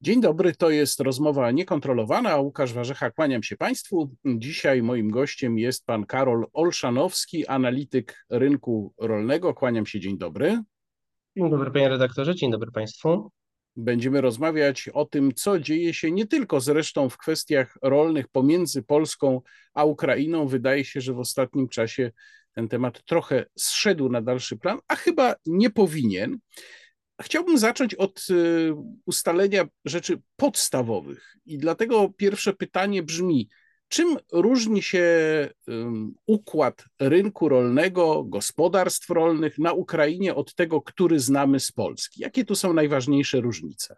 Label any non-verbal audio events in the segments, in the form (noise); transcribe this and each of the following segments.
Dzień dobry, to jest rozmowa niekontrolowana. Łukasz Warzecha, kłaniam się Państwu. Dzisiaj moim gościem jest pan Karol Olszanowski, analityk rynku rolnego. Kłaniam się, dzień dobry. Dzień dobry panie redaktorze, dzień dobry Państwu. Będziemy rozmawiać o tym, co dzieje się nie tylko zresztą w kwestiach rolnych pomiędzy Polską a Ukrainą. Wydaje się, że w ostatnim czasie ten temat trochę zszedł na dalszy plan, a chyba nie powinien. Chciałbym zacząć od y, ustalenia rzeczy podstawowych. I dlatego pierwsze pytanie brzmi: czym różni się układ rynku rolnego, gospodarstw rolnych na Ukrainie od tego, który znamy z Polski? Jakie tu są najważniejsze różnice?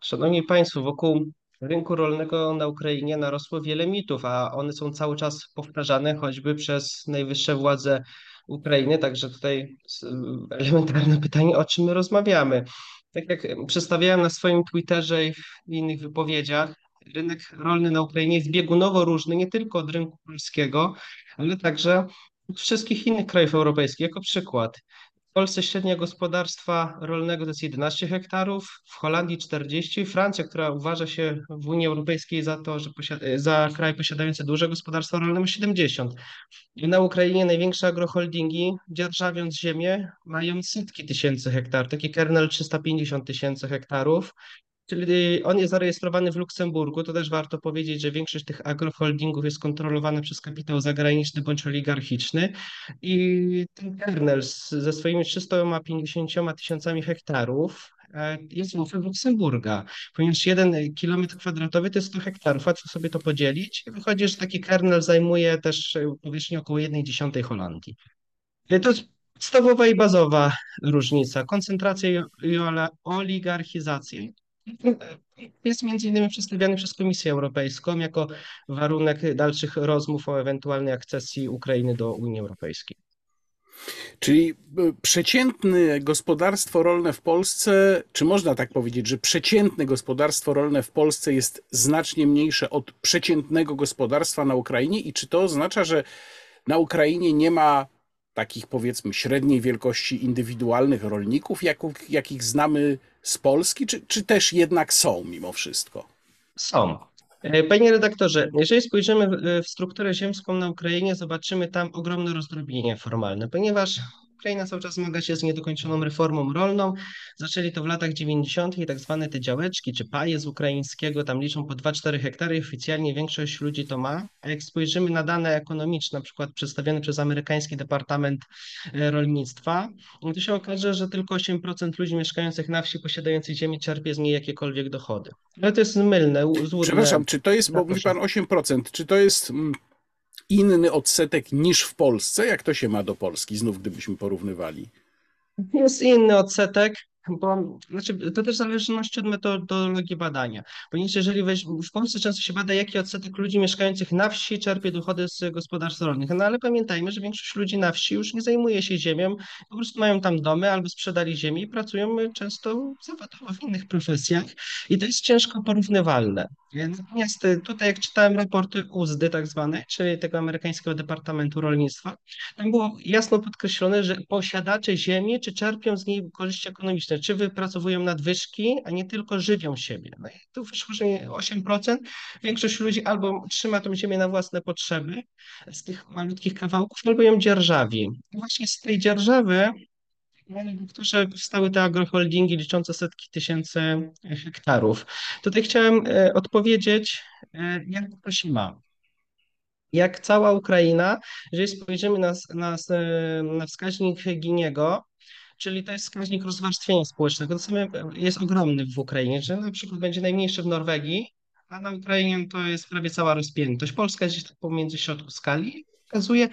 Szanowni Państwo, wokół rynku rolnego na Ukrainie narosło wiele mitów, a one są cały czas powtarzane choćby przez najwyższe władze Ukrainy. Także tutaj elementarne pytanie, o czym my rozmawiamy. Tak jak przedstawiałem na swoim Twitterze i w innych wypowiedziach, rynek rolny na Ukrainie jest biegunowo różny nie tylko od rynku polskiego, ale także od wszystkich innych krajów europejskich. Jako przykład, Polsce średnia gospodarstwa rolnego to jest 11 hektarów, w Holandii 40, Francja, która uważa się w Unii Europejskiej za to, że za kraj posiadający duże gospodarstwa rolne ma 70. I na Ukrainie największe agroholdingi, dzierżawiąc ziemię, mają setki tysięcy hektarów. Taki kernel 350 tysięcy hektarów. Czyli on jest zarejestrowany w Luksemburgu. To też warto powiedzieć, że większość tych agroholdingów jest kontrolowana przez kapitał zagraniczny bądź oligarchiczny. I ten kernel ze swoimi 350 tysiącami hektarów e, jest w Luksemburga, ponieważ jeden kilometr kwadratowy to jest 100 hektarów. Łatwo sobie to podzielić. I wychodzi, że taki kernel zajmuje też powierzchnię około 1,1 Holandii. To jest podstawowa i bazowa różnica. Koncentracja i oligarchizacja jest między innymi przedstawiany przez Komisję Europejską jako warunek dalszych rozmów o ewentualnej akcesji Ukrainy do Unii Europejskiej. Czyli e, przeciętne gospodarstwo rolne w Polsce, czy można tak powiedzieć, że przeciętne gospodarstwo rolne w Polsce jest znacznie mniejsze od przeciętnego gospodarstwa na Ukrainie? I czy to oznacza, że na Ukrainie nie ma takich powiedzmy średniej wielkości indywidualnych rolników, jakich, jakich znamy z Polski, czy, czy też jednak są mimo wszystko? Są. E, panie redaktorze, jeżeli spojrzymy w strukturę ziemską na Ukrainie, zobaczymy tam ogromne rozdrobnienie formalne, ponieważ Ukraina cały czas zmaga się z niedokończoną reformą rolną. Zaczęli to w latach 90. i tak zwane te działeczki czy paje z ukraińskiego tam liczą po 2-4 hektary oficjalnie większość ludzi to ma. A jak spojrzymy na dane ekonomiczne, na przykład przedstawione przez amerykański Departament e, Rolnictwa, to się okaże, że tylko 8% ludzi mieszkających na wsi posiadających ziemię czerpie z niej jakiekolwiek dochody. Ale to jest mylne, złudne. Przepraszam, czy to jest, bo mówi pan 8%, czy to jest mm, inny odsetek niż w Polsce? Jak to się ma do Polski, znów gdybyśmy porównywali? Jest inny odsetek bo znaczy, to też w zależności od metodologii badania. Ponieważ jeżeli weź, w Polsce często się bada, jaki odsetek ludzi mieszkających na wsi czerpie dochody z gospodarstw rolnych. No ale pamiętajmy, że większość ludzi na wsi już nie zajmuje się ziemią, po prostu mają tam domy albo sprzedali ziemię i pracują często zawodowo w innych profesjach i to jest ciężko porównywalne. Natomiast tutaj, jak czytałem raporty UZDY, tak zwane, czyli tego amerykańskiego Departamentu Rolnictwa, tam było jasno podkreślone, że posiadacze ziemi, czy czerpią z niej korzyści ekonomiczne, czy wypracowują nadwyżki, a nie tylko żywią siebie. No i tu wyszło, że 8%. Większość ludzi albo trzyma tą ziemię na własne potrzeby z tych malutkich kawałków, albo ją dzierżawi. I właśnie z tej dzierżawy które powstały te agroholdingi liczące setki tysięcy hektarów. Tutaj chciałem e, odpowiedzieć, e, jak to się ma. Jak cała Ukraina, jeżeli spojrzymy na, na, na wskaźnik Giniego, czyli to jest wskaźnik rozwarstwienia społecznego. To sobie jest ogromny w Ukrainie, że na przykład będzie najmniejszy w Norwegii, a na Ukrainie to jest prawie cała rozpiętość. Polska jest gdzieś tak pomiędzy środku skali. Pokazuje,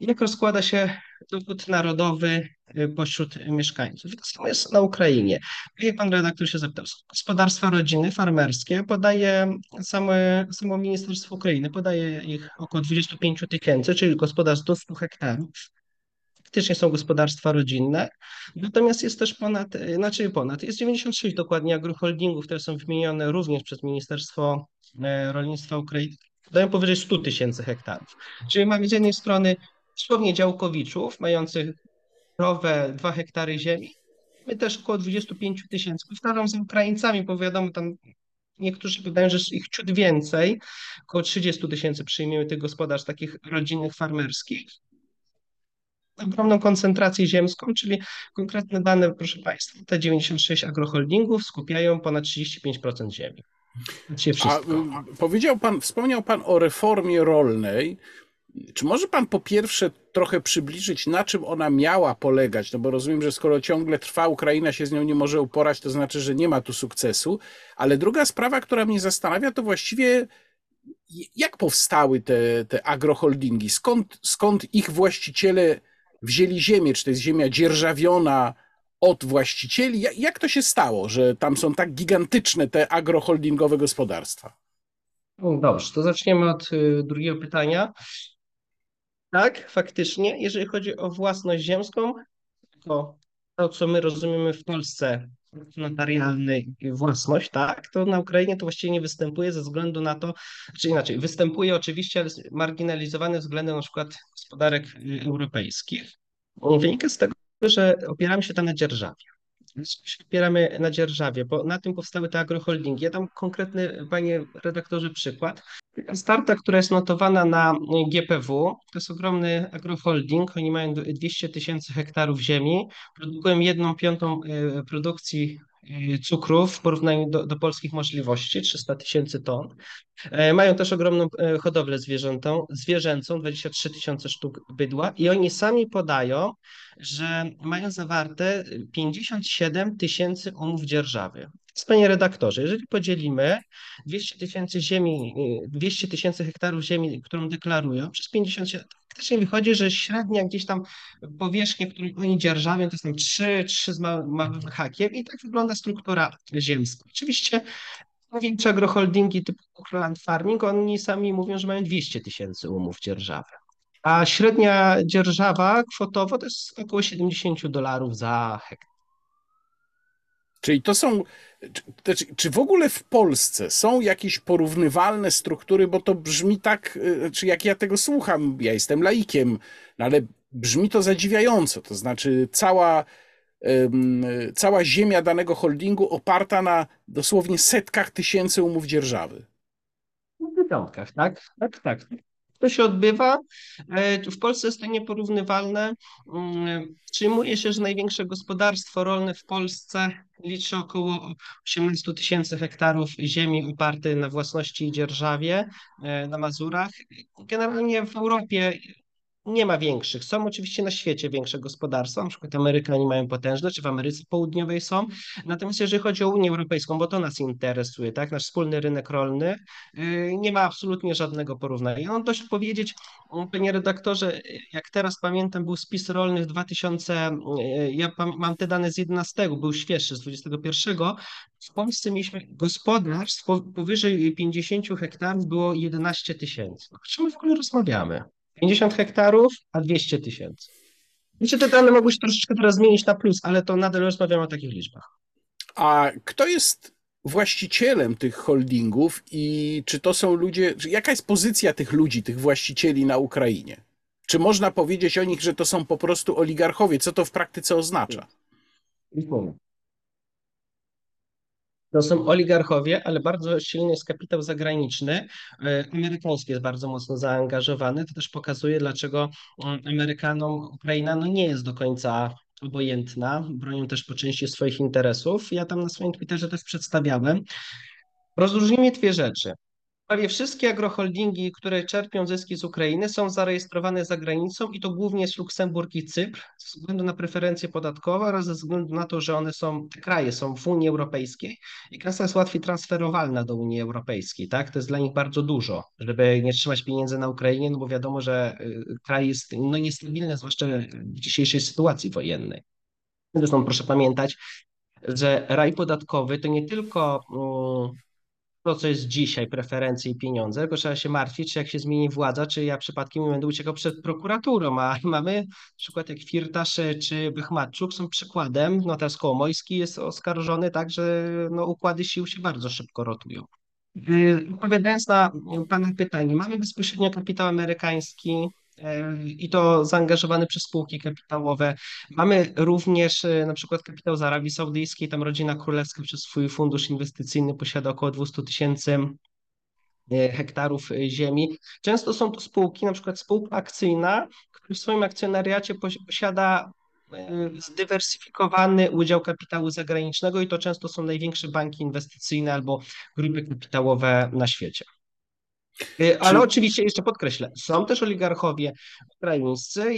jak rozkłada się dochód narodowy y, pośród mieszkańców. I to samo jest na Ukrainie. Jak pan redaktor się zapytał, gospodarstwa rodziny farmerskie podaje same, samo Ministerstwo Ukrainy, podaje ich około 25 tysięcy, czyli gospodarstw do 100 hektarów faktycznie są gospodarstwa rodzinne, natomiast jest też ponad, znaczy ponad, jest 96 dokładnie agroholdingów, które są wymienione również przez Ministerstwo e, Rolnictwa Ukrainy, dają powyżej 100 tysięcy hektarów. Czyli mamy z jednej strony dosłownie działkowiczów, mających krowę 2 hektary ziemi, My też około 25 tysięcy. Powtarzam z Ukraińcami, bo wiadomo, tam niektórzy wydają, że ich ciut więcej. Około 30 tysięcy przyjmiemy tych gospodarstw takich rodzinnych, farmerskich. Ogromną koncentrację ziemską, czyli konkretne dane, proszę Państwa, te 96 agroholdingów skupiają ponad 35% ziemi. A, powiedział pan, wspomniał pan o reformie rolnej. Czy może pan po pierwsze trochę przybliżyć, na czym ona miała polegać? No bo rozumiem, że skoro ciągle trwa, Ukraina się z nią nie może uporać, to znaczy, że nie ma tu sukcesu. Ale druga sprawa, która mnie zastanawia, to właściwie jak powstały te, te agroholdingi? Skąd, skąd ich właściciele wzięli ziemię? Czy to jest ziemia dzierżawiona od właścicieli? Jak, to się stało, że tam są tak gigantyczne te agroholdingowe gospodarstwa? Dobrze, to zaczniemy od y, drugiego pytania. Tak, faktycznie, jeżeli chodzi o własność ziemską, to to, co my rozumiemy w Polsce, notarialny własność, tak, to na Ukrainie to właściwie nie występuje ze względu na to, czy inaczej, występuje oczywiście, ale marginalizowany względem na przykład gospodarek europejskich. Wynika z tego, że opieramy się tam na dzierżawie opieramy na dzierżawie, bo na tym powstały te agroholdingi. Ja dam konkretny, panie redaktorze, przykład. Starta, która jest notowana na GPW, to jest ogromny agroholding. Oni mają 200 tysięcy hektarów ziemi, produkują jedną piątą e, produkcji e, cukrów w porównaniu do, do polskich możliwości, 300 tysięcy ton. E, mają też ogromną hodowlę zwierzętą, zwierzęcą, 23 tysiące sztuk bydła i oni sami podają, że mają zawarte 57 tysięcy umów dzierżawy. Panie redaktorze, jeżeli podzielimy 200 tysięcy ziemi, 200 tysięcy hektarów ziemi, którą deklarują, przez 57, faktycznie wychodzi, że średnia gdzieś tam powierzchnia, którą oni dzierżawią, to są 3, 3 z małym hakiem i tak wygląda struktura ziemska. Oczywiście większe agroholdingi typu land farming, oni sami mówią, że mają 200 tysięcy umów dzierżawy. A średnia dzierżawa kwotowo to jest około 70 dolarów za hektar. Czyli to są. Czy, czy w ogóle w Polsce są jakieś porównywalne struktury, bo to brzmi tak, y, czy jak ja tego słucham, ja jestem laikiem, no ale brzmi to zadziwiająco. To znaczy, cała, cała ziemia danego holdingu oparta na dosłownie setkach tysięcy umów dzierżawy. W dziesiątkach, tak? Tak, tak. To się odbywa. E, w Polsce jest to nieporównywalne. Mm, przyjmuje się, że największe gospodarstwo rolne w Polsce liczy około 18 tysięcy hektarów ziemi opartej na własności i dzierżawie e, na Mazurach. Generalnie w Europie nie ma większych. Są oczywiście na świecie większe gospodarstwa, na przykład Amerykanie mają potężne, czy w Ameryce Południowej są. Natomiast jeżeli chodzi o Unię Europejską, bo to nas interesuje, tak, nasz wspólny rynek rolny, yy, nie ma absolutnie żadnego porównania. Mam dość powiedzieć, panie redaktorze, jak teraz pamiętam, był spis rolny w 2000, yy, ja mam te dane z 11, był świeższy, z 21. W Polsce mieliśmy gospodarstw powyżej 50 hektarów było 11 tysięcy. O czym my w ogóle rozmawiamy? 50 hektarów, a 200 tysięcy. Wiecie, te dane mogły się troszeczkę teraz zmienić na plus, ale to nadal rozmawiamy o takich liczbach. A kto jest właścicielem tych holdingów i czy to są ludzie, jaka jest pozycja tych ludzi, tych właścicieli na Ukrainie? Czy można powiedzieć o nich, że to są po prostu oligarchowie? Co to w praktyce oznacza? To są oligarchowie, ale bardzo silny jest kapitał zagraniczny. E, amerykański jest bardzo mocno zaangażowany. To też pokazuje, dlaczego mm, Amerykanom Ukraina no nie jest do końca obojętna. Bronią też po części swoich interesów. Ja tam na swoim Twitterze też przedstawiałem. Rozróżnijmy dwie rzeczy. Prawie wszystkie agroholdingi, które czerpią zyski z Ukrainy, są zarejestrowane za granicą i to głównie jest Luksemburg i Cypr, ze względu na preferencje podatkowe oraz ze względu na to, że one są, te kraje są w Unii Europejskiej i kasa jest łatwiej transferowalna do Unii Europejskiej, tak? To jest dla nich bardzo dużo, żeby nie trzymać pieniędzy na Ukrainie, no bo wiadomo, że y, kraj jest no, niestabilny, zwłaszcza w dzisiejszej sytuacji wojennej. Zresztą proszę pamiętać, że raj podatkowy to nie tylko mm, to, co jest dzisiaj, preferencje i pieniądze, tylko trzeba się martwić, czy jak się zmieni władza, czy ja przypadkiem nie będę uciekał przed prokuraturą, a (laughs) mamy przykład jak Firtasz czy Bychmatczuk są przykładem, no teraz Kołomojski jest oskarżony tak, że no, układy sił się bardzo szybko rotują. Odpowiadając na Pana pytanie, mamy bezpośrednio kapitał amerykański, i to zaangażowany przez spółki kapitałowe. Mamy również e, na przykład kapitał z Arabii Saudyjskiej, tam rodzina królewska przez swój fundusz inwestycyjny posiada około 200 tysięcy e, hektarów e, ziemi. Często są to spółki, na przykład spółka akcyjna, która w swoim akcjonariacie posiada zdywersyfikowany udział kapitału zagranicznego i to często są największe banki inwestycyjne albo grupy kapitałowe na świecie. Y, ale Czy... oczywiście jeszcze podkreślę, są też oligarchowie ukraińscy,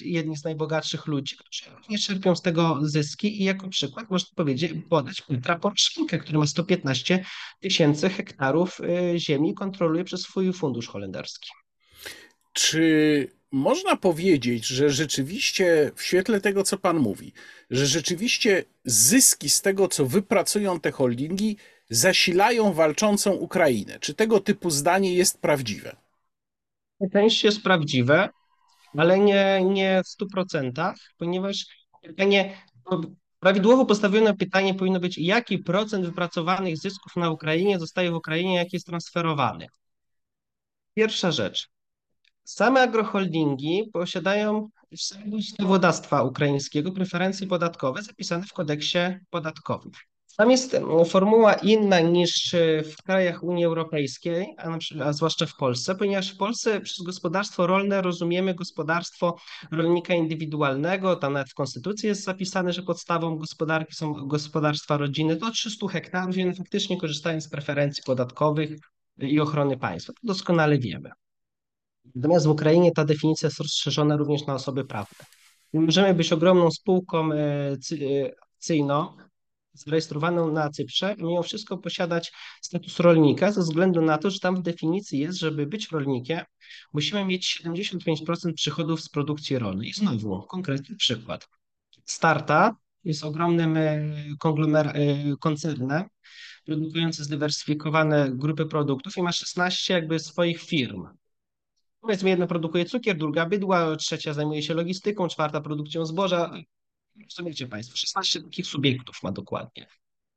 jedni z najbogatszych ludzi, którzy również czerpią z tego zyski i jako przykład można powiedzieć, podać Petra Poroszenkę, który ma 115 tysięcy hektarów y, ziemi i kontroluje przez swój fundusz holenderski. Czy można powiedzieć, że rzeczywiście w świetle tego, co Pan mówi, że rzeczywiście zyski z tego, co wypracują te holdingi, zasilają walczącą Ukrainę. Czy tego typu zdanie jest prawdziwe? Część jest prawdziwe, ale nie, nie w 100%, ponieważ pytanie, prawidłowo postawione pytanie powinno być, jaki procent wypracowanych zysków na Ukrainie zostaje w Ukrainie, jaki jest transferowany. Pierwsza rzecz. Same agroholdingi posiadają w ustawodawstwa ukraińskiego preferencje podatkowe zapisane w kodeksie podatkowym. Tam jest formuła inna niż w krajach Unii Europejskiej, a, przykład, a zwłaszcza w Polsce, ponieważ w Polsce przez gospodarstwo rolne rozumiemy gospodarstwo rolnika indywidualnego, tam nawet w Konstytucji jest zapisane, że podstawą gospodarki są gospodarstwa rodziny do 300 hektarów, więc faktycznie korzystają z preferencji podatkowych i ochrony państwa. To doskonale wiemy. Natomiast w Ukrainie ta definicja jest rozszerzona również na osoby prawne. Możemy być ogromną spółką e, akcyjną, zarejestrowaną na Cyprze i mimo wszystko posiadać status rolnika ze względu na to, że tam w definicji jest, żeby być rolnikiem, musimy mieć 75% przychodów z produkcji rolnej. I znowu konkretny przykład. Starta jest ogromnym e, konglomer- e, koncernem produkującym zdywersyfikowane grupy produktów i ma 16 jakby swoich firm. Powiedzmy, jedna produkuje cukier, druga bydła, trzecia zajmuje się logistyką, czwarta produkcją zboża. Rozumiecie Państwo, 16 takich subiektów ma dokładnie.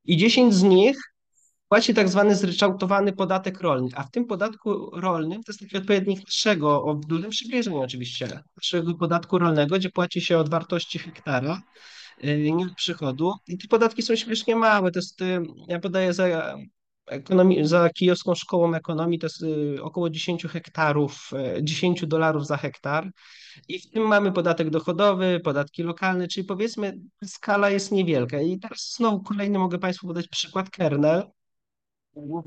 I 10 z nich płaci tak zwany zryczałtowany podatek rolny, a w tym podatku rolnym to jest taki odpowiednik naszego, o dużym przybliżeniu oczywiście, naszego podatku rolnego, gdzie płaci się od wartości hektara, y, nie od przychodu. I te podatki są śmiesznie małe, to jest, y, ja podaję za ekonomii, za kijowską szkołą ekonomii to jest y, około 10 hektarów, 10 dolarów za hektar. I w tym mamy podatek dochodowy, podatki lokalne, czyli powiedzmy skala jest niewielka. I teraz znowu kolejny mogę Państwu podać przykład kernel,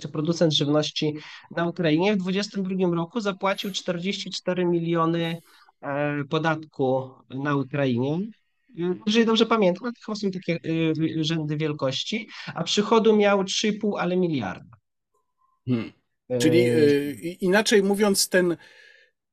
czy producent żywności na Ukrainie w 2022 roku zapłacił 44 miliony e, podatku na Ukrainie. Jeżeli dobrze pamiętam, to chyba są takie e, rzędy wielkości, a przychodu miał 3,5 ale miliarda. Hmm. Czyli e, inaczej mówiąc, ten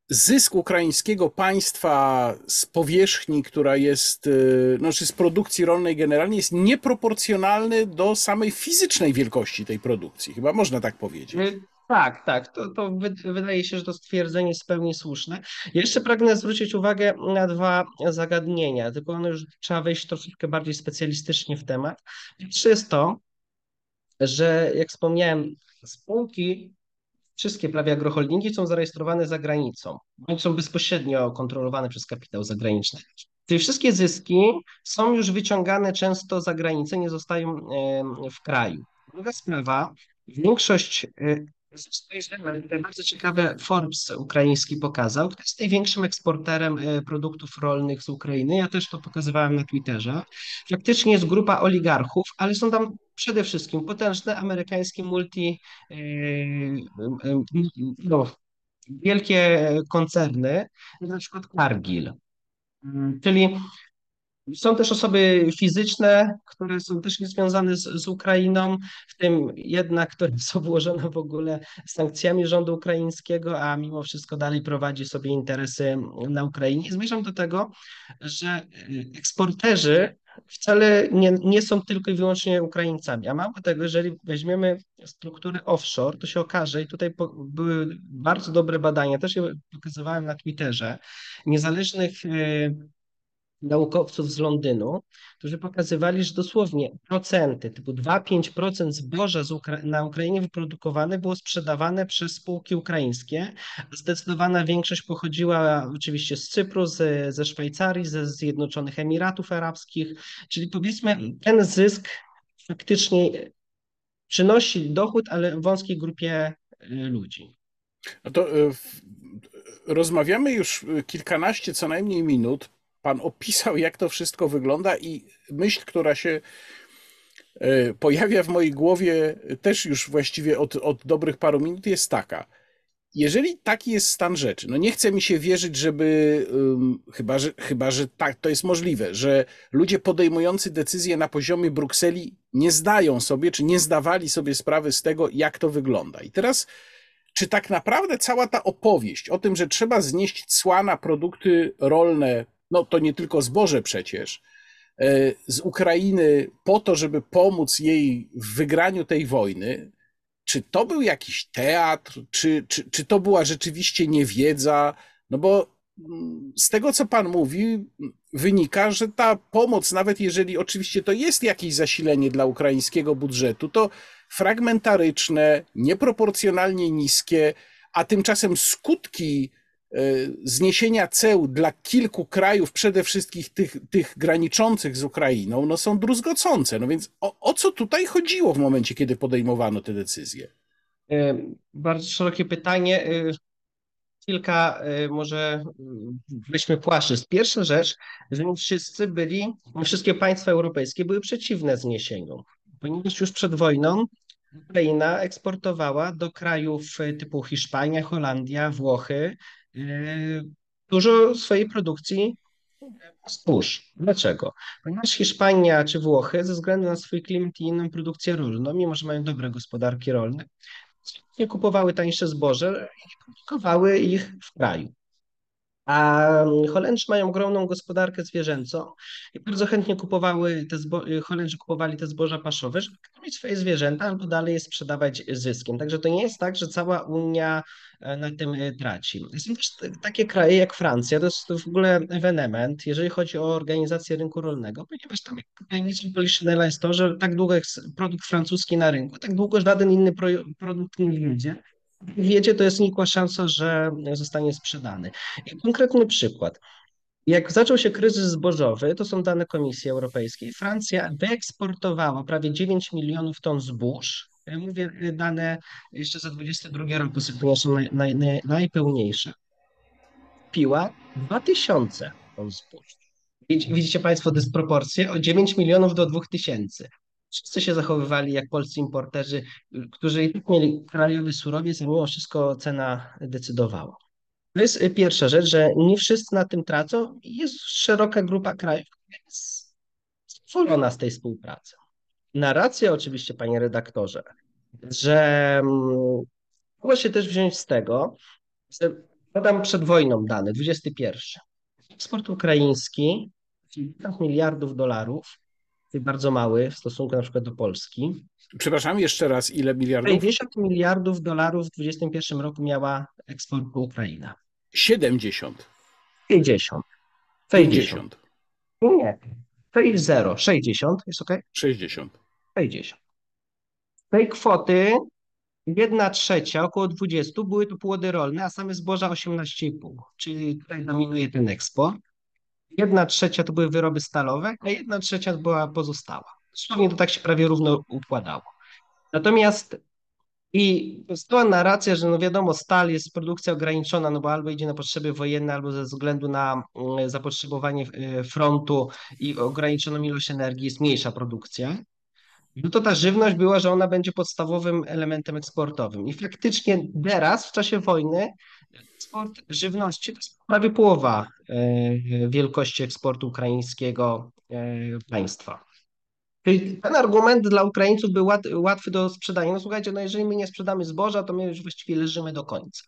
zysk ukraińskiego państwa z powierzchni, która jest, y, no, czy z produkcji rolnej generalnie, jest nieproporcjonalny do samej fizycznej wielkości tej produkcji. Chyba można tak powiedzieć. Tak, tak. To, to wydaje się, że to stwierdzenie jest w pełni słuszne. Jeszcze pragnę zwrócić uwagę na dwa zagadnienia, tylko one już trzeba wejść troszeczkę bardziej specjalistycznie w temat. Pierwsze jest to, że jak wspomniałem, spółki wszystkie prawie agroholdingi są zarejestrowane za granicą, bądź są bezpośrednio kontrolowane przez kapitał zagraniczny. Czyli wszystkie zyski są już wyciągane często za granicę, nie zostają w kraju. Druga sprawa, większość e, bardzo ciekawe Forbes ukraiński pokazał, kto jest największym eksporterem e, produktów rolnych z Ukrainy. Ja też to pokazywałem na Twitterze. Faktycznie jest grupa oligarchów, ale są tam przede wszystkim potężne amerykańskie multi, e, e, no, wielkie koncerny, na przykład Cargill. Czyli są też osoby fizyczne, które są też niezwiązane z, z Ukrainą, w tym jedna, która jest obłożona w ogóle sankcjami rządu ukraińskiego, a mimo wszystko dalej prowadzi sobie interesy na Ukrainie. Zmierzam do tego, że eksporterzy wcale nie, nie są tylko i wyłącznie Ukraińcami. A mało tego, jeżeli weźmiemy struktury offshore, to się okaże, i tutaj po, były bardzo dobre badania, też je pokazywałem na Twitterze, niezależnych naukowców z Londynu, którzy pokazywali, że dosłownie procenty, typu 2-5% zboża Ukra na Ukrainie wyprodukowane było sprzedawane przez spółki ukraińskie. Zdecydowana większość pochodziła oczywiście z Cypru, ze, ze Szwajcarii, ze Zjednoczonych Emiratów Arabskich, czyli powiedzmy ten zysk faktycznie przynosi dochód, ale wąskiej grupie y, ludzi. No to y, rozmawiamy już kilkanaście co najmniej minut Pan opisał, jak to wszystko wygląda, i myśl, która się e, pojawia w mojej głowie też już właściwie od, od dobrych paru minut, jest taka. Jeżeli taki jest stan rzeczy, no nie chce mi się wierzyć, żeby, um, chyba, że, chyba, że tak to jest możliwe, że ludzie podejmujący decyzje na poziomie Brukseli nie zdają sobie, czy nie zdawali sobie sprawy z tego, jak to wygląda. I teraz, czy tak naprawdę cała ta opowieść o tym, że trzeba znieść cła na produkty rolne no to nie tylko zboże przecież, e, z Ukrainy po to, żeby pomóc jej w wygraniu tej wojny, czy to był jakiś teatr, czy, czy, czy to była rzeczywiście niewiedza? No bo mm, z tego, co pan mówi, wynika, że ta pomoc, nawet jeżeli oczywiście to jest jakieś zasilenie dla ukraińskiego budżetu, to fragmentaryczne, nieproporcjonalnie niskie, a tymczasem skutki zniesienia ceł dla kilku krajów, przede wszystkim tych, tych graniczących z Ukrainą, no są druzgocące. No więc o, o co tutaj chodziło w momencie, kiedy podejmowano te decyzje? E, bardzo szerokie pytanie. E, kilka może weźmy płaszczyzn. Pierwsza rzecz, że nie wszyscy byli, wszystkie państwa europejskie były przeciwne zniesieniu, ponieważ już przed wojną Ukraina eksportowała do krajów typu Hiszpania, Holandia, Włochy dużo swojej produkcji zbóż. Dlaczego? Ponieważ Hiszpania czy Włochy ze względu na swój klimat i inną produkcję rolną, mimo że mają dobre gospodarki rolne, nie kupowały tańsze zboże i produkowały ich w kraju. A Holendrzy mają ogromną gospodarkę zwierzęcą i bardzo chętnie kupowały te zbo- Holendrzy kupowali te zboża paszowe, żeby karmić swoje zwierzęta albo dalej je sprzedawać zyskiem. Także to nie jest tak, że cała Unia e, na tym e, traci. Są też takie kraje jak Francja, to jest w ogóle ewenement, jeżeli chodzi o organizację rynku rolnego, ponieważ tam najmniejszym Poliszynela jest to, że tak długo jest produkt francuski na rynku, tak długo żaden inny produkt nie wyjdzie wiedzie, to jest nikła szansa, że zostanie sprzedany. Konkretny przykład. Jak zaczął się kryzys zbożowy, to są dane Komisji Europejskiej, Francja wyeksportowała prawie 9 milionów ton zbóż. Mówię dane jeszcze za 22 rok, bo są naj, naj, naj, najpełniejsze. Piła 2000 ton zbóż. Widzicie Państwo dysproporcję? O 9 milionów do 2000 wszyscy się zachowywali jak polscy importerzy, którzy mieli krajowy surowiec, a mimo wszystko cena decydowała. To jest pierwsza rzecz, że nie wszyscy na tym tracą jest szeroka grupa krajów, która jest zadowolona z tej współpracy. Narracja oczywiście, panie redaktorze, że mm, mogła się też wziąć z tego, że podam przed wojną dane, 21. Eksport ukraiński 50 miliardów dolarów bardzo mały w stosunku na przykład do Polski. Przepraszam, jeszcze raz, ile miliardów? 50 miliardów dolarów w 2021 roku miała eksportu Ukraina. 70. 50. 50. Nie, to jest zero. 60 jest ok? 60. 60. Z tej kwoty jedna trzecia, około 20 były to płody rolne, a same zboża 18,5, czyli tutaj dominuje ten eksport. Jedna trzecia to były wyroby stalowe, a jedna trzecia była pozostała. Dosłownie to tak się prawie równo układało. Natomiast i została narracja, że no wiadomo, stal jest produkcja ograniczona, no bo albo idzie na potrzeby wojenne, albo ze względu na mm, zapotrzebowanie e, frontu i ograniczoną ilość energii jest mniejsza produkcja. No to ta żywność była, że ona będzie podstawowym elementem eksportowym. I faktycznie teraz, w czasie wojny, eksport żywności to jest prawie połowa e, wielkości eksportu ukraińskiego e, państwa. Czyli ten argument dla Ukraińców był łatwy do sprzedania. No słuchajcie, no jeżeli my nie sprzedamy zboża, to my już właściwie leżymy do końca.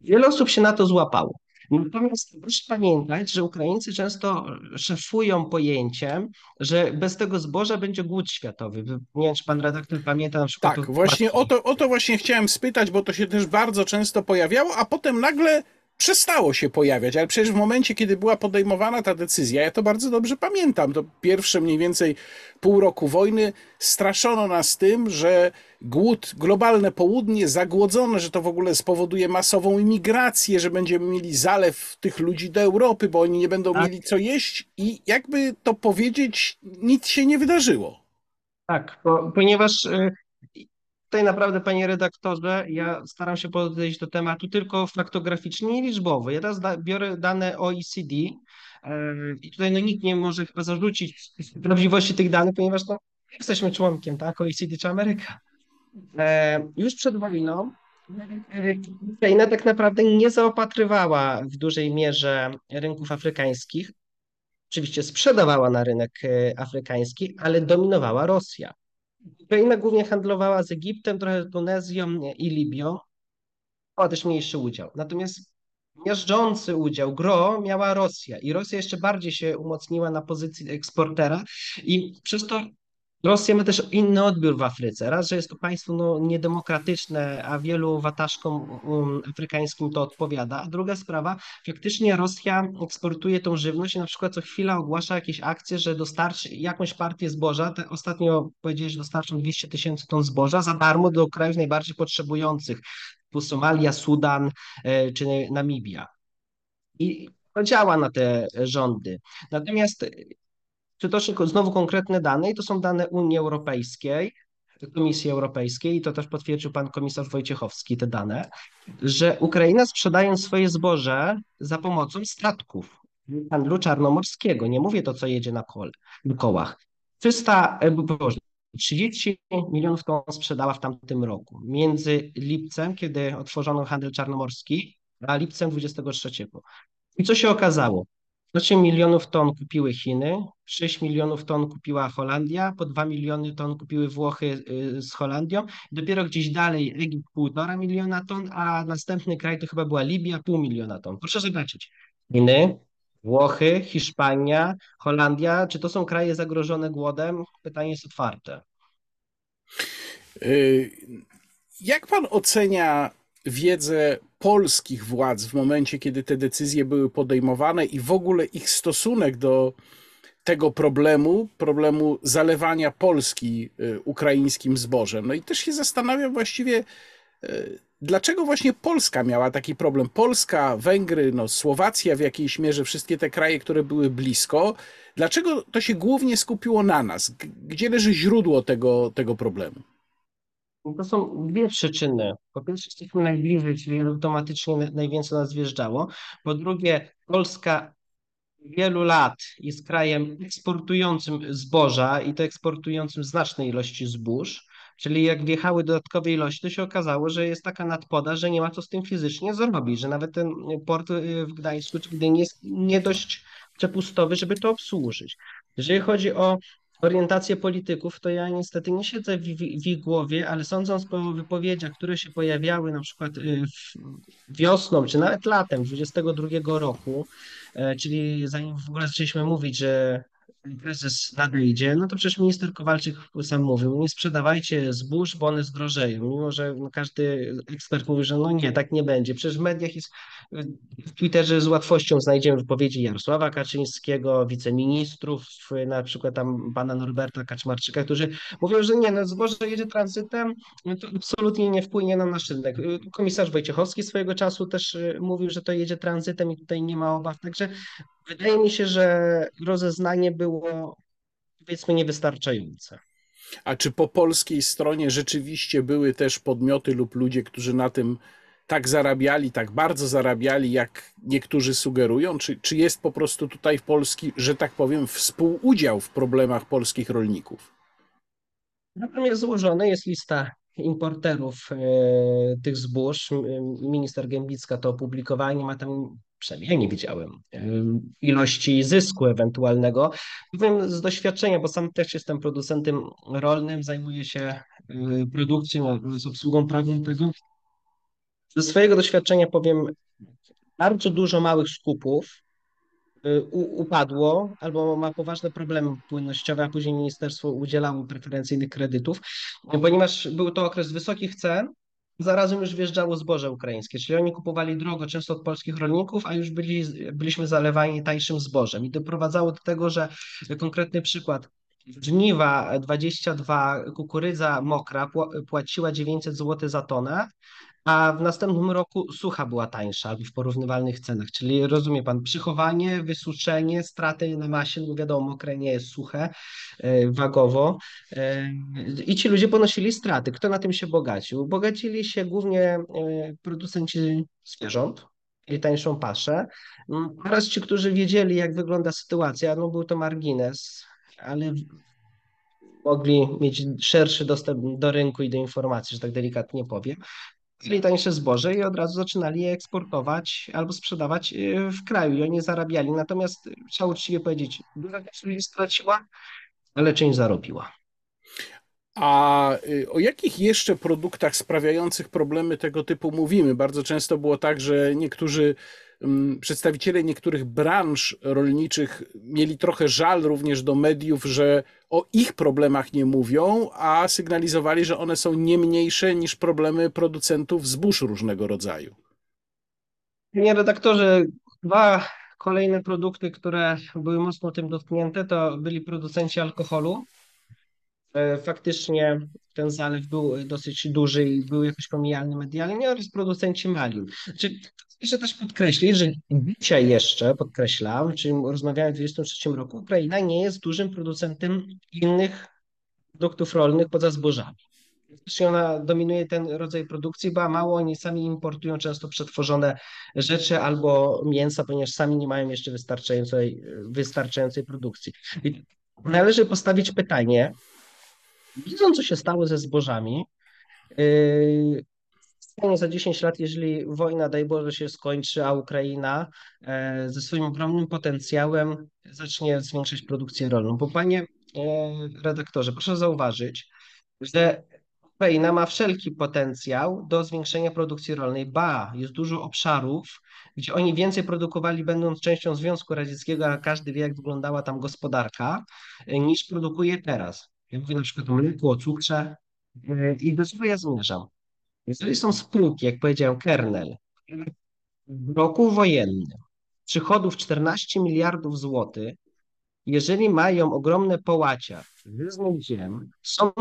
Wiele osób się na to złapało. Natomiast proszę pamiętać, że Ukraińcy często szefują pojęciem, że bez tego zboża będzie głód światowy. Nie wiem, czy pan redaktor pamięta na przykład. Tak, właśnie o to, o to właśnie chciałem spytać, bo to się też bardzo często pojawiało, a potem nagle przestało się pojawiać, ale przecież w momencie, kiedy była podejmowana ta decyzja, ja to bardzo dobrze pamiętam, to pierwsze mniej więcej pół roku wojny, straszono nas tym, że głód, globalne południe zagłodzone, że to w ogóle spowoduje masową imigrację, że będziemy mieli zalew tych ludzi do Europy, bo oni nie będą tak. mieli co jeść i jakby to powiedzieć, nic się nie wydarzyło. Tak, bo, ponieważ y, Tutaj naprawdę, panie redaktorze, ja staram się podejść do tematu tylko faktograficznie i liczbowo. Ja teraz da, biorę dane OECD yy, i tutaj no, nikt nie może chyba zarzucić prawdziwości tych danych, ponieważ no, jesteśmy członkiem tak, OECD czy Ameryka. Yy, już przed wojną Ukraina tak naprawdę nie zaopatrywała w dużej mierze rynków afrykańskich. Oczywiście sprzedawała na rynek afrykański, ale dominowała Rosja. Ukraina głównie handlowała z Egiptem, trochę Tunezją i Libią. Miała też mniejszy udział. Natomiast miażdżący udział, gro miała Rosja i Rosja jeszcze bardziej się umocniła na pozycji eksportera i przez to Rosja ma też inny odbiór w Afryce. Raz, że jest to państwo no, niedemokratyczne, a wielu wataszkom um, afrykańskim to odpowiada. A druga sprawa, faktycznie Rosja eksportuje tą żywność i na przykład co chwila ogłasza jakieś akcje, że dostarczy jakąś partię zboża. Te ostatnio powiedzieli, że dostarczą 200 tysięcy ton zboża za darmo do krajów najbardziej potrzebujących, typu Somalia, Sudan e, czy Namibia. I to działa na te rządy. Natomiast Przytoczę znowu konkretne dane i to są dane Unii Europejskiej, Komisji Europejskiej i to też potwierdził pan komisarz Wojciechowski te dane, że Ukraina sprzedając swoje zboże za pomocą statków handlu czarnomorskiego, nie mówię to, co jedzie na, kole, na kołach, 300, e, boże, 30 milionów ton sprzedała w tamtym roku. Między lipcem, kiedy otworzono handel czarnomorski, a lipcem 23. I co się okazało? 8 milionów ton kupiły Chiny, 6 milionów ton kupiła Holandia, po 2 miliony ton kupiły Włochy y, z Holandią. Dopiero gdzieś dalej Egipt 1,5 miliona ton, a następny kraj to chyba była Libia, pół miliona ton. Proszę zobaczyć. Chiny, Włochy, Hiszpania, Holandia. Czy to są kraje zagrożone głodem? Pytanie jest otwarte. Y, jak pan ocenia wiedzę polskich władz w momencie, kiedy te decyzje były podejmowane i w ogóle ich stosunek do tego problemu, problemu zalewania Polski y, ukraińskim zbożem. No i też się zastanawiam właściwie, y, dlaczego właśnie Polska miała taki problem. Polska, Węgry, no, Słowacja w jakiejś mierze, wszystkie te kraje, które były blisko. Dlaczego to się głównie skupiło na nas? Gdzie leży źródło tego, tego problemu? To są dwie przyczyny. Po pierwsze, jesteśmy najbliżej, czyli automatycznie najwięcej nas wjeżdżało. Po drugie, Polska wielu lat jest krajem eksportującym zboża i to eksportującym znaczne ilości zbóż. Czyli jak wjechały dodatkowe ilości, to się okazało, że jest taka nadpodaż, że nie ma co z tym fizycznie zrobić, że nawet ten port y, w Gdańsku czy Gdyni jest nie dość przepustowy, żeby to obsłużyć. Jeżeli chodzi o orientację polityków, to ja niestety nie siedzę w, w, ich głowie, ale sądząc po wypowiedziach, które się pojawiały na przykład y, wiosną, czy nawet latem 22 roku, e, czyli zanim w ogóle zaczęliśmy mówić, że prezes nadejdzie, no to przecież minister Kowalczyk sam mówił, nie sprzedawajcie zbóż, bo one zdrożeją, mimo że każdy ekspert mówi, że no nie, tak nie będzie. Przecież w mediach jest, w Twitterze z łatwością znajdziemy wypowiedzi Jarosława Kaczyńskiego, wiceministrów, na przykład tam pana Norberta Kaczmarczyka, którzy mówią, że nie, no zboże jedzie tranzytem, no to absolutnie nie wpłynie na nasz rynek. Komisarz Wojciechowski swojego czasu też y, mówił, że to jedzie tranzytem i tutaj nie ma obaw, także Wydaje mi się, że rozeznanie było powiedzmy niewystarczające. A czy po polskiej stronie rzeczywiście były też podmioty lub ludzie, którzy na tym tak zarabiali, tak bardzo zarabiali, jak niektórzy sugerują? Czy, czy jest po prostu tutaj w Polski, że tak powiem, współudział w problemach polskich rolników? Natomiast złożona jest lista importerów e, tych zbóż. Minister Gębicka to opublikowała, nie ma tam przynajmniej ja nie widziałem ilości zysku ewentualnego. Powiem z doświadczenia, bo sam też jestem producentem rolnym, zajmuję się produkcją, z obsługą prawną tego. Ze swojego doświadczenia powiem, bardzo dużo małych skupów upadło albo ma poważne problemy płynnościowe, a później ministerstwo udzielało preferencyjnych kredytów, ponieważ był to okres wysokich cen zarazem już wjeżdżało zboże ukraińskie, czyli oni kupowali drogo, często od polskich rolników, a już byli, byliśmy zalewani tańszym zbożem. I doprowadzało do tego, że konkretny przykład, żniwa 22, kukurydza mokra płaciła 900 zł za tonę, a w następnym roku sucha była tańsza albo w porównywalnych cenach. Czyli rozumie pan, przychowanie, wysuszenie, straty na masie, no wiadomo, mokre nie jest suche e, wagowo e, i ci ludzie ponosili straty. Kto na tym się bogacił? Bogacili się głównie e, producenci zwierząt, i tańszą paszę. Mm, oraz ci, którzy wiedzieli, jak wygląda sytuacja, no był to margines, ale mogli mieć szerszy dostęp do rynku i do informacji, że tak delikatnie powiem mieli tańsze zboże i od razu zaczynali je eksportować albo sprzedawać y, w kraju i oni zarabiali. Natomiast trzeba uczciwie powiedzieć, duża część ludzi straciła, ale część zarobiła. A y, o jakich jeszcze produktach sprawiających problemy tego typu mówimy? Bardzo często było tak, że niektórzy przedstawiciele niektórych branż rolniczych mieli trochę żal również do mediów, że o ich problemach nie mówią, a sygnalizowali, że one są nie mniejsze niż problemy producentów zbóż różnego rodzaju. Panie redaktorze, dwa kolejne produkty, które były mocno tym dotknięte, to byli producenci alkoholu E, faktycznie ten zalew był dosyć duży i był jakoś pomijalny medialnie oraz producenci mali. Znaczy, Chcę też podkreślić, że dzisiaj jeszcze, podkreślam, czyli rozmawiałem w 2023 roku, Ukraina nie jest dużym producentem innych produktów rolnych poza zbożami. Faktycznie ona dominuje ten rodzaj produkcji, bo mało oni sami importują często przetworzone rzeczy albo mięsa, ponieważ sami nie mają jeszcze wystarczającej, wystarczającej produkcji. I należy postawić pytanie, Widząc, co się stało ze zbożami, yy, za 10 lat, jeżeli wojna, daj Boże, się skończy, a Ukraina e, ze swoim ogromnym potencjałem zacznie zwiększać produkcję rolną. Bo panie e, redaktorze, proszę zauważyć, że Ukraina ma wszelki potencjał do zwiększenia produkcji rolnej. Ba, jest dużo obszarów, gdzie oni więcej produkowali, będąc częścią Związku Radzieckiego, a każdy wie, jak wyglądała tam gospodarka, niż produkuje teraz. Ja mówię na przykład o mleku, o cukrze e, i do czego ja zmierzam? Jeżeli są spółki, jak powiedziałem, Kernel, w roku wojennym przychodów 14 miliardów złotych, jeżeli mają ogromne połacia różnych ziem, są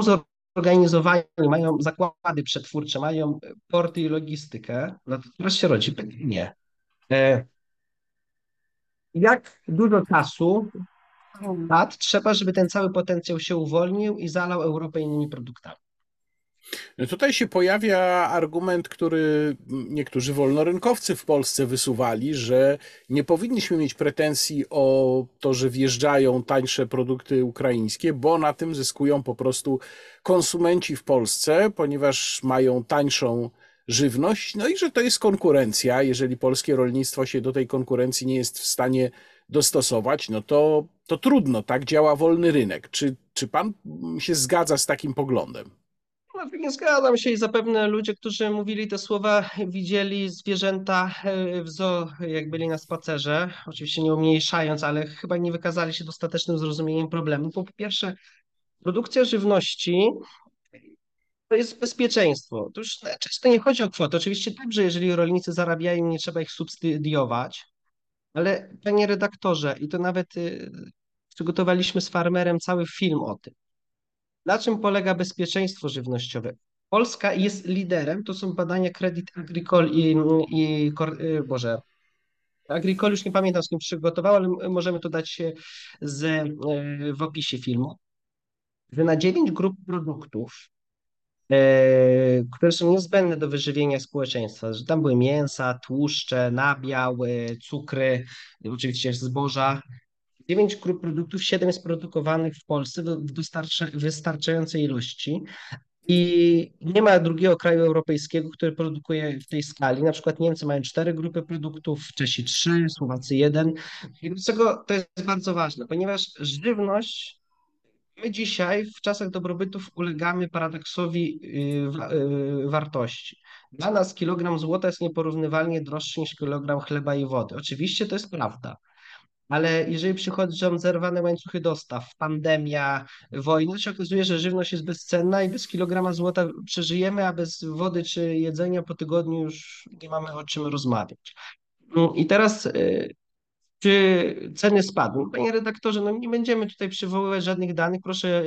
zorganizowani, mają zakłady przetwórcze, mają porty i logistykę, no to teraz się rodzi pytanie, e, jak dużo czasu lat trzeba, żeby ten cały potencjał się uwolnił i zalał Europę innymi produktami. Tutaj się pojawia argument, który niektórzy wolnorynkowcy w Polsce wysuwali, że nie powinniśmy mieć pretensji o to, że wjeżdżają tańsze produkty ukraińskie, bo na tym zyskują po prostu konsumenci w Polsce, ponieważ mają tańszą żywność, no i że to jest konkurencja. Jeżeli polskie rolnictwo się do tej konkurencji nie jest w stanie dostosować, no to, to trudno, tak działa wolny rynek. Czy, czy pan się zgadza z takim poglądem? No, nie zgadzam się i zapewne ludzie, którzy mówili te słowa, widzieli zwierzęta e, w zoo, jak byli na spacerze. Oczywiście nie umniejszając, ale chyba nie wykazali się dostatecznym zrozumieniem problemu. Po pierwsze, produkcja żywności to jest bezpieczeństwo. To już często nie chodzi o kwotę. Oczywiście dobrze, jeżeli rolnicy zarabiają, nie trzeba ich subsydiować, ale panie redaktorze, i to nawet y, przygotowaliśmy z farmerem cały film o tym. Na czym polega bezpieczeństwo żywnościowe? Polska jest liderem, to są badania Credit Agricole i, i y, Boże, Agricole już nie pamiętam z kim przygotował, ale możemy to dać z, y, w opisie filmu, że na dziewięć grup produktów E, które są niezbędne do wyżywienia społeczeństwa. Że tam były mięsa, tłuszcze, nabiał, cukry, oczywiście zboża. Dziewięć grup produktów, siedem jest produkowanych w Polsce w wystarczającej ilości. I nie ma drugiego kraju europejskiego, który produkuje w tej skali. Na przykład Niemcy mają cztery grupy produktów, Czesi trzy, Słowacy jeden. I dlaczego to jest bardzo ważne? Ponieważ żywność My dzisiaj w czasach dobrobytów ulegamy paradoksowi y, y, wartości. Dla nas kilogram złota jest nieporównywalnie droższy niż kilogram chleba i wody. Oczywiście to jest prawda, ale jeżeli przychodzą zerwane łańcuchy dostaw, pandemia, wojna, się okazuje, że żywność jest bezcenna i bez kilograma złota przeżyjemy, a bez wody czy jedzenia po tygodniu już nie mamy o czym rozmawiać. Mm, I teraz y, czy ceny spadły? Panie redaktorze, no nie będziemy tutaj przywoływać żadnych danych. Proszę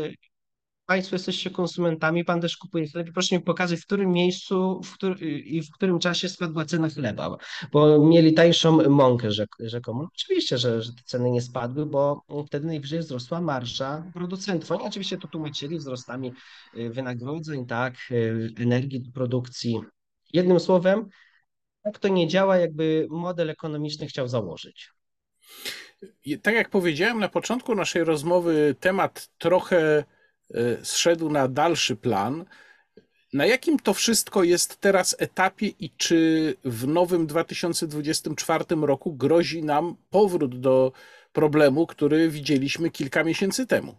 Państwo jesteście konsumentami, Pan też kupuje chleb. Proszę mi pokazać, w którym miejscu w który, i w którym czasie spadła cena chleba, bo mieli tańszą mąkę rzek, rzekomo. Oczywiście, że, że te ceny nie spadły, bo wtedy najwyżej wzrosła marża producentów. Oni oczywiście to tłumaczyli wzrostami y, wynagrodzeń, tak, y, energii produkcji. Jednym słowem, tak to nie działa, jakby model ekonomiczny chciał założyć. Tak jak powiedziałem na początku naszej rozmowy, temat trochę zszedł na dalszy plan. Na jakim to wszystko jest teraz etapie i czy w nowym 2024 roku grozi nam powrót do problemu, który widzieliśmy kilka miesięcy temu?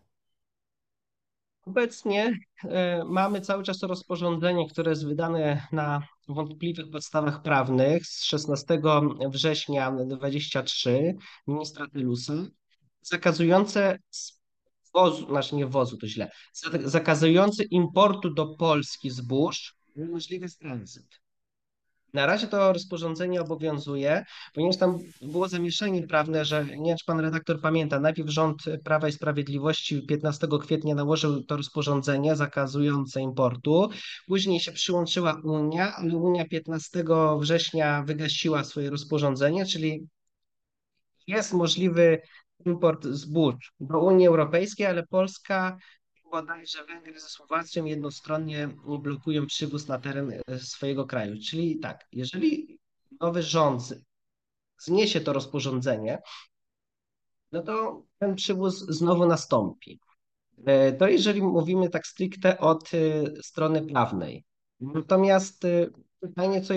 Obecnie e, mamy cały czas rozporządzenie, które jest wydane na wątpliwych podstawach prawnych z 16 września 2023 ministra Tylusa, zakazujące wozu, znaczy nie wozu, to źle, zakazujący importu do Polski zbóż, możliwy jest tranzyt. Na razie to rozporządzenie obowiązuje, ponieważ tam było zamieszanie prawne, że nie wiem, czy pan redaktor pamięta, najpierw rząd Prawa i Sprawiedliwości 15 kwietnia nałożył to rozporządzenie zakazujące importu, później się przyłączyła Unia, ale Unia 15 września wygasiła swoje rozporządzenie, czyli jest możliwy import zbóż do Unii Europejskiej, ale Polska bodajże Węgry ze Słowacją jednostronnie blokują przywóz na teren e, swojego kraju. Czyli tak, jeżeli nowy rząd zniesie to rozporządzenie, no to ten przywóz znowu nastąpi. E, to jeżeli mówimy tak stricte od e, strony prawnej. Natomiast pytanie, co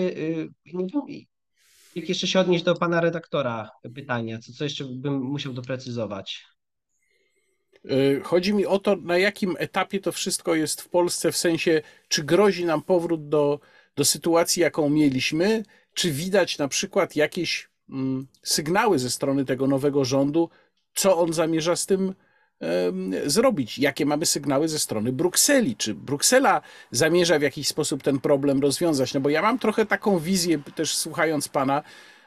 jeszcze się odnieść do pana redaktora pytania, co, co jeszcze bym musiał doprecyzować? Y, chodzi mi o to, na jakim etapie to wszystko jest w Polsce, w sensie, czy grozi nam powrót do, do sytuacji, jaką mieliśmy, czy widać na przykład jakieś mm, sygnały ze strony tego nowego rządu, co on zamierza z tym zrobić? Jakie mamy sygnały ze strony Brukseli? Czy Bruksela zamierza w jakiś sposób ten problem rozwiązać? No bo ja mam trochę taką wizję, też słuchając pana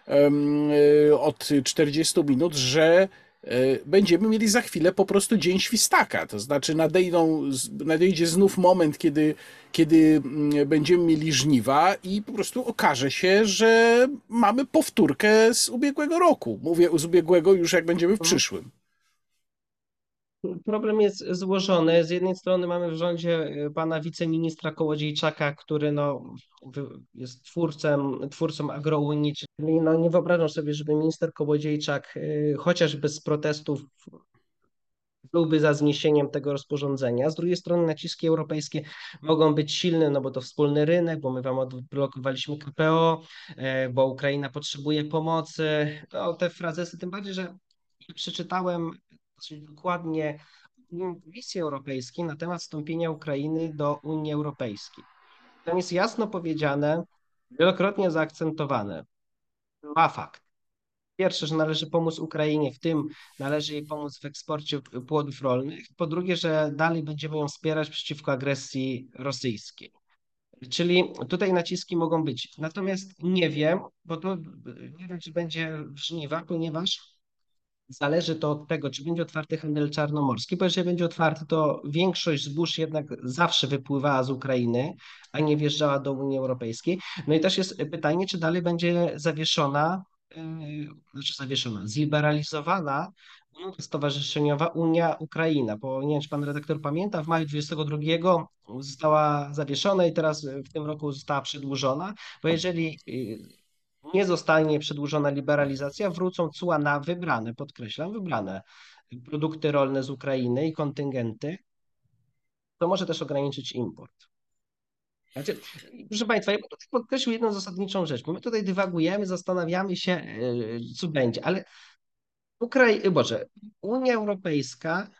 e, od 40 minut, że e, będziemy mieli za chwilę po prostu dzień świstaka. To znaczy nadejdą, nadejdzie znów moment, kiedy, kiedy mm, będziemy mieli żniwa i po prostu okaże się, że mamy powtórkę z ubiegłego roku. Mówię z ubiegłego już jak będziemy w przyszłym. Problem jest złożony. Z jednej strony mamy w rządzie e, pana wiceministra Kołodziejczaka, który no, jest twórcem, twórcą agrounii, czyli no, nie wyobrażam sobie, żeby minister Kołodziejczak e, chociaż bez protestów byłby za zniesieniem tego rozporządzenia. Z drugiej strony naciski europejskie mogą być silne, no bo to wspólny rynek, bo my wam odblokowaliśmy KPO, e, bo Ukraina potrzebuje pomocy. No, te frazesy, tym bardziej, że przeczytałem dosyć dokładnie Komisji Europejskiej na temat wstąpienia Ukrainy do Unii Europejskiej. Tam jest jasno powiedziane, wielokrotnie zaakcentowane dwa fakty. Pierwsze, że należy pomóc Ukrainie, w tym należy jej pomóc w eksporcie płodów rolnych. Po drugie, że dalej będziemy ją wspierać przeciwko agresji rosyjskiej. Czyli tutaj naciski mogą być. Natomiast nie wiem, bo to nie wiem, czy będzie żniwa, ponieważ Zależy to od tego, czy będzie otwarty handel czarnomorski, bo jeżeli będzie otwarty, to większość zbóż jednak zawsze wypływała z Ukrainy, a nie wjeżdżała do Unii Europejskiej. No i też jest pytanie, czy dalej będzie zawieszona, yy, znaczy zawieszona, zliberalizowana umowa stowarzyszeniowa Unia-Ukraina, bo nie wiem, czy pan redaktor pamięta, w maju 22 została zawieszona i teraz w tym roku została przedłużona, bo jeżeli yy, nie zostanie przedłużona liberalizacja, wrócą cła na wybrane, podkreślam, wybrane produkty rolne z Ukrainy i kontyngenty, to może też ograniczyć import. Znaczy, proszę Państwa, ja podkreślił jedną zasadniczą rzecz, my tutaj dywagujemy, zastanawiamy się, e, co będzie, ale Ukrai... Boże, Unia Europejska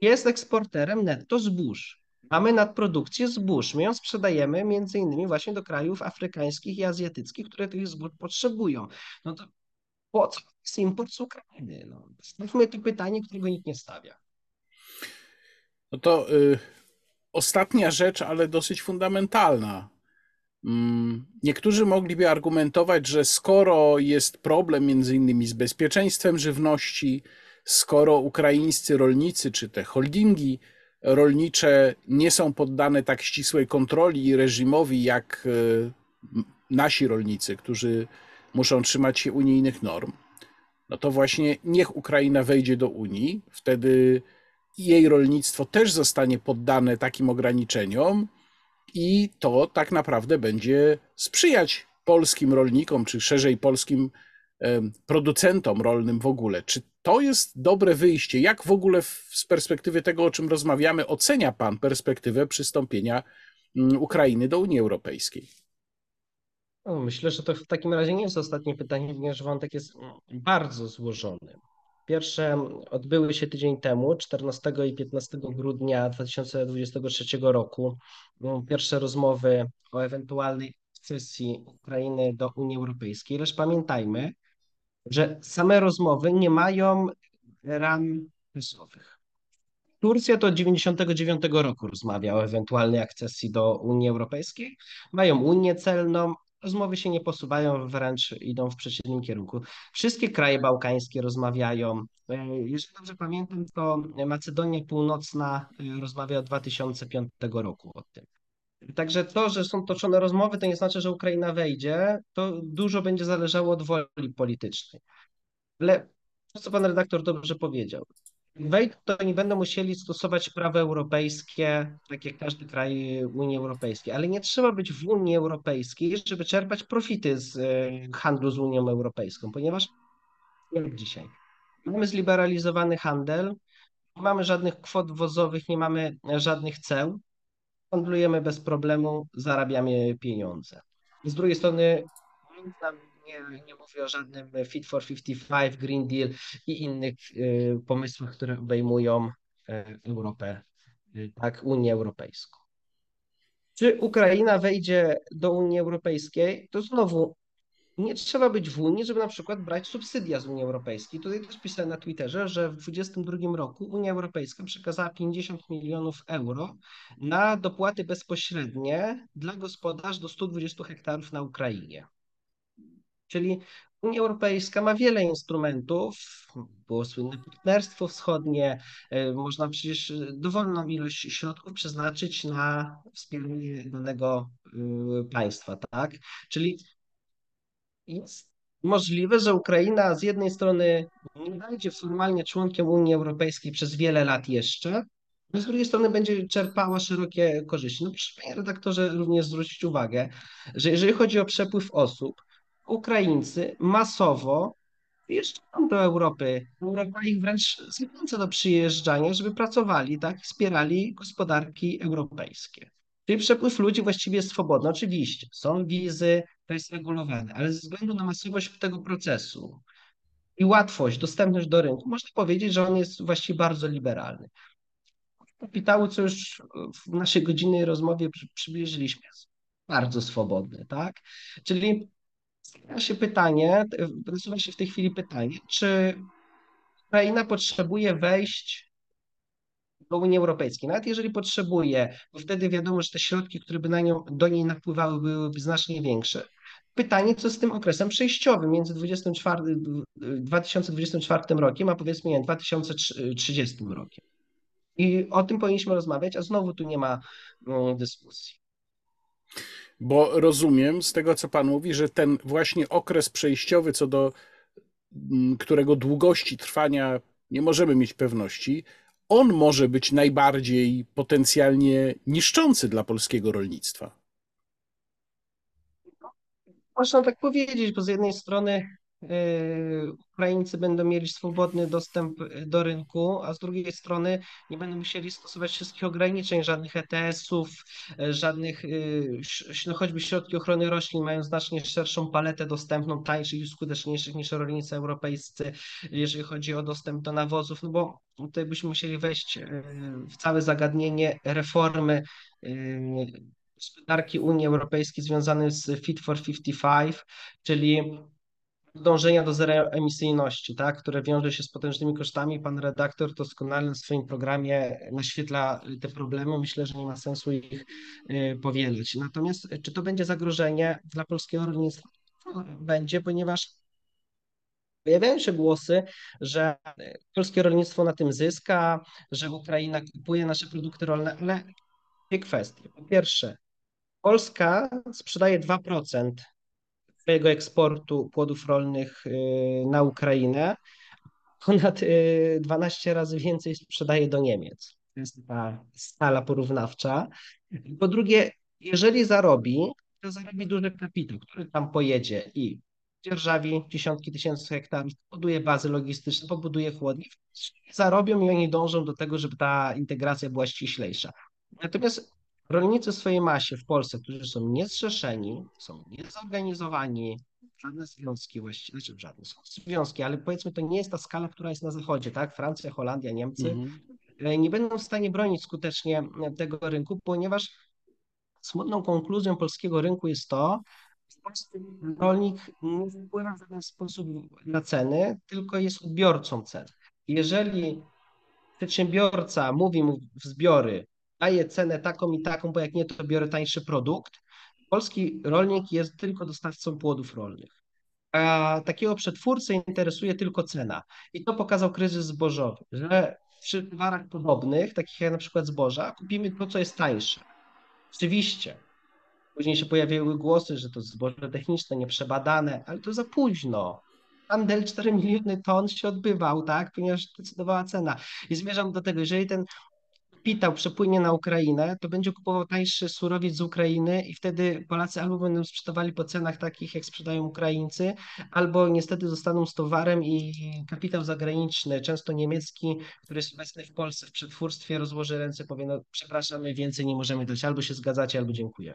jest eksporterem netto zbóż. Mamy nadprodukcję zbóż. My ją sprzedajemy między innymi właśnie do krajów afrykańskich i azjatyckich, które tych zbóż potrzebują. No to po co jest import z Ukrainy? No, stawmy to pytanie, którego nikt nie stawia. No to y, ostatnia rzecz, ale dosyć fundamentalna. Mm, niektórzy mogliby argumentować, że skoro jest problem między innymi z bezpieczeństwem żywności, skoro ukraińscy rolnicy czy te holdingi rolnicze nie są poddane tak ścisłej kontroli reżimowi jak y, nasi rolnicy, którzy muszą trzymać się unijnych norm, no to właśnie niech Ukraina wejdzie do Unii, wtedy jej rolnictwo też zostanie poddane takim ograniczeniom i to tak naprawdę będzie sprzyjać polskim rolnikom, czy szerzej polskim producentom rolnym w ogóle. Czy to jest dobre wyjście? Jak w ogóle z perspektywy tego, o czym rozmawiamy, ocenia Pan perspektywę przystąpienia mm, Ukrainy do Unii Europejskiej? No, myślę, że to w takim razie nie jest ostatnie pytanie, ponieważ wątek jest bardzo złożony. Pierwsze odbyły się tydzień temu, 14 i 15 grudnia 2023 roku. Pierwsze rozmowy o ewentualnej akcesji Ukrainy do Unii Europejskiej. Lecz pamiętajmy, że same rozmowy nie mają ram czasowych. Turcja to od 1999 roku rozmawia o ewentualnej akcesji do Unii Europejskiej. Mają Unię celną, rozmowy się nie posuwają, wręcz idą w przeciwnym kierunku. Wszystkie kraje bałkańskie rozmawiają. E, jeżeli dobrze pamiętam, to Macedonia Północna e, rozmawia od 2005 roku o tym. Także to, że są toczone rozmowy, to nie znaczy, że Ukraina wejdzie. To dużo będzie zależało od woli politycznej. Ale to, co pan redaktor dobrze powiedział, wejdą, to oni będą musieli stosować prawo europejskie, tak jak każdy kraj Unii Europejskiej, ale nie trzeba być w Unii Europejskiej, żeby czerpać profity z e, handlu z Unią Europejską, ponieważ jak dzisiaj mamy zliberalizowany handel, nie mamy żadnych kwot wozowych, nie mamy żadnych ceł, handlujemy bez problemu, zarabiamy pieniądze. Z drugiej strony nie, nie mówię o żadnym Fit for 55, Green Deal i innych y, pomysłach, które obejmują y, Europę, y, tak, Unię Europejską. Czy Ukraina wejdzie do Unii Europejskiej, to znowu nie trzeba być w Unii, żeby na przykład brać subsydia z Unii Europejskiej. Tutaj też pisałem na Twitterze, że w 2022 roku Unia Europejska przekazała 50 milionów euro na dopłaty bezpośrednie dla gospodarstw do 120 hektarów na Ukrainie. Czyli Unia Europejska ma wiele instrumentów, było słynne partnerstwo wschodnie, e, można przecież dowolną ilość środków przeznaczyć na wspieranie danego e, państwa, tak? Czyli jest możliwe, że Ukraina z jednej strony nie będzie formalnie członkiem Unii Europejskiej przez wiele lat jeszcze, a z drugiej strony będzie czerpała szerokie korzyści. No proszę panie redaktorze również zwrócić uwagę, że jeżeli chodzi o przepływ osób, Ukraińcy masowo wjeżdżają do Europy. Europa ich wręcz zachęca do przyjeżdżania, żeby pracowali, tak, wspierali gospodarki europejskie. Czyli przepływ ludzi właściwie jest swobodny. Oczywiście są wizy, to jest regulowane, ale ze względu na masowość tego procesu i łatwość, dostępność do rynku, można powiedzieć, że on jest właściwie bardzo liberalny. Kapitału, co już w naszej godzinnej rozmowie przybliżyliśmy, jest bardzo swobodny, tak? Czyli się pytanie, nasuwa się w tej chwili pytanie, czy Ukraina potrzebuje wejść do Unii Europejskiej. Nawet jeżeli potrzebuje, bo wtedy wiadomo, że te środki, które by na nią, do niej napływały, byłyby znacznie większe. Pytanie, co z tym okresem przejściowym między 24, 2024 rokiem, a powiedzmy nie, 2030 rokiem. I o tym powinniśmy rozmawiać, a znowu tu nie ma no, dyskusji. Bo rozumiem z tego, co Pan mówi, że ten właśnie okres przejściowy, co do mm, którego długości trwania nie możemy mieć pewności, on może być najbardziej potencjalnie niszczący dla polskiego rolnictwa. Można tak powiedzieć, bo z jednej strony Ukraińcy będą mieli swobodny dostęp do rynku, a z drugiej strony nie będą musieli stosować wszystkich ograniczeń, żadnych ETS-ów, żadnych, yy, no choćby środki ochrony roślin mają znacznie szerszą paletę dostępną, tańszych i skuteczniejszych niż rolnicy europejscy, jeżeli chodzi o dostęp do nawozów, no bo tutaj byśmy musieli wejść yy, w całe zagadnienie reformy gospodarki Unii Europejskiej związane z Fit for 55, czyli dążenia do zeroemisyjności, tak, które wiąże się z potężnymi kosztami. Pan redaktor doskonale w swoim programie naświetla te problemy. Myślę, że nie ma sensu ich y, powielać. Natomiast czy to będzie zagrożenie dla polskiego rolnictwa? Będzie, ponieważ Pojawiają się głosy, że polskie rolnictwo na tym zyska, że Ukraina kupuje nasze produkty rolne, ale dwie kwestie. Po pierwsze, Polska sprzedaje 2% swojego eksportu płodów rolnych y, na Ukrainę, ponad 12 y, razy więcej sprzedaje do Niemiec. To jest ta skala porównawcza. Po drugie, jeżeli zarobi, to zarobi duży kapitał, który tam pojedzie i dzierżawi dziesiątki tysięcy hektarów, buduje bazy logistyczne, pobuduje chłodnie, zarobią i oni dążą do tego, żeby ta integracja była ściślejsza. Natomiast rolnicy w swojej masie w Polsce, którzy są niezrzeszeni, są niezorganizowani, żadne związki właściwie, znaczy żadne są związki, ale powiedzmy to nie jest ta skala, która jest na zachodzie, tak? Francja, Holandia, Niemcy mhm. nie będą w stanie bronić skutecznie tego rynku, ponieważ smutną konkluzją polskiego rynku jest to, że polski rolnik nie wpływa w żaden sposób na ceny, tylko jest odbiorcą cen. Jeżeli przedsiębiorca mówi mu w zbiory, daje cenę taką i taką, bo jak nie, to biorę tańszy produkt. Polski rolnik jest tylko dostawcą płodów rolnych. A takiego przetwórcę interesuje tylko cena. I to pokazał kryzys zbożowy, że przy towarach podobnych, takich jak na przykład zboża, kupimy to, co jest tańsze. Oczywiście. Później się pojawiły głosy, że to zboże techniczne, nieprzebadane, ale to za późno. Handel 4 miliony ton się odbywał, tak, ponieważ decydowała cena. I zmierzam do tego, jeżeli ten kapitał przepłynie na Ukrainę, to będzie kupował tańszy surowiec z Ukrainy i wtedy Polacy albo będą sprzedawali po cenach takich, jak sprzedają Ukraińcy, albo niestety zostaną z towarem i kapitał zagraniczny, często niemiecki, który jest obecny w Polsce w przetwórstwie, rozłoży ręce, powie, no przepraszamy, więcej nie możemy dać, albo się zgadzacie, albo dziękuję.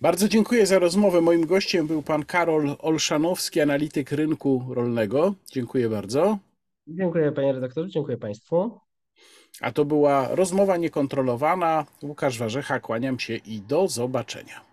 Bardzo dziękuję za rozmowę. Moim gościem był pan Karol Olszanowski, analityk rynku rolnego. Dziękuję bardzo. Dziękuję panie redaktorze, dziękuję państwu. A to była rozmowa niekontrolowana. Łukasz Warzecha, kłaniam się i do zobaczenia.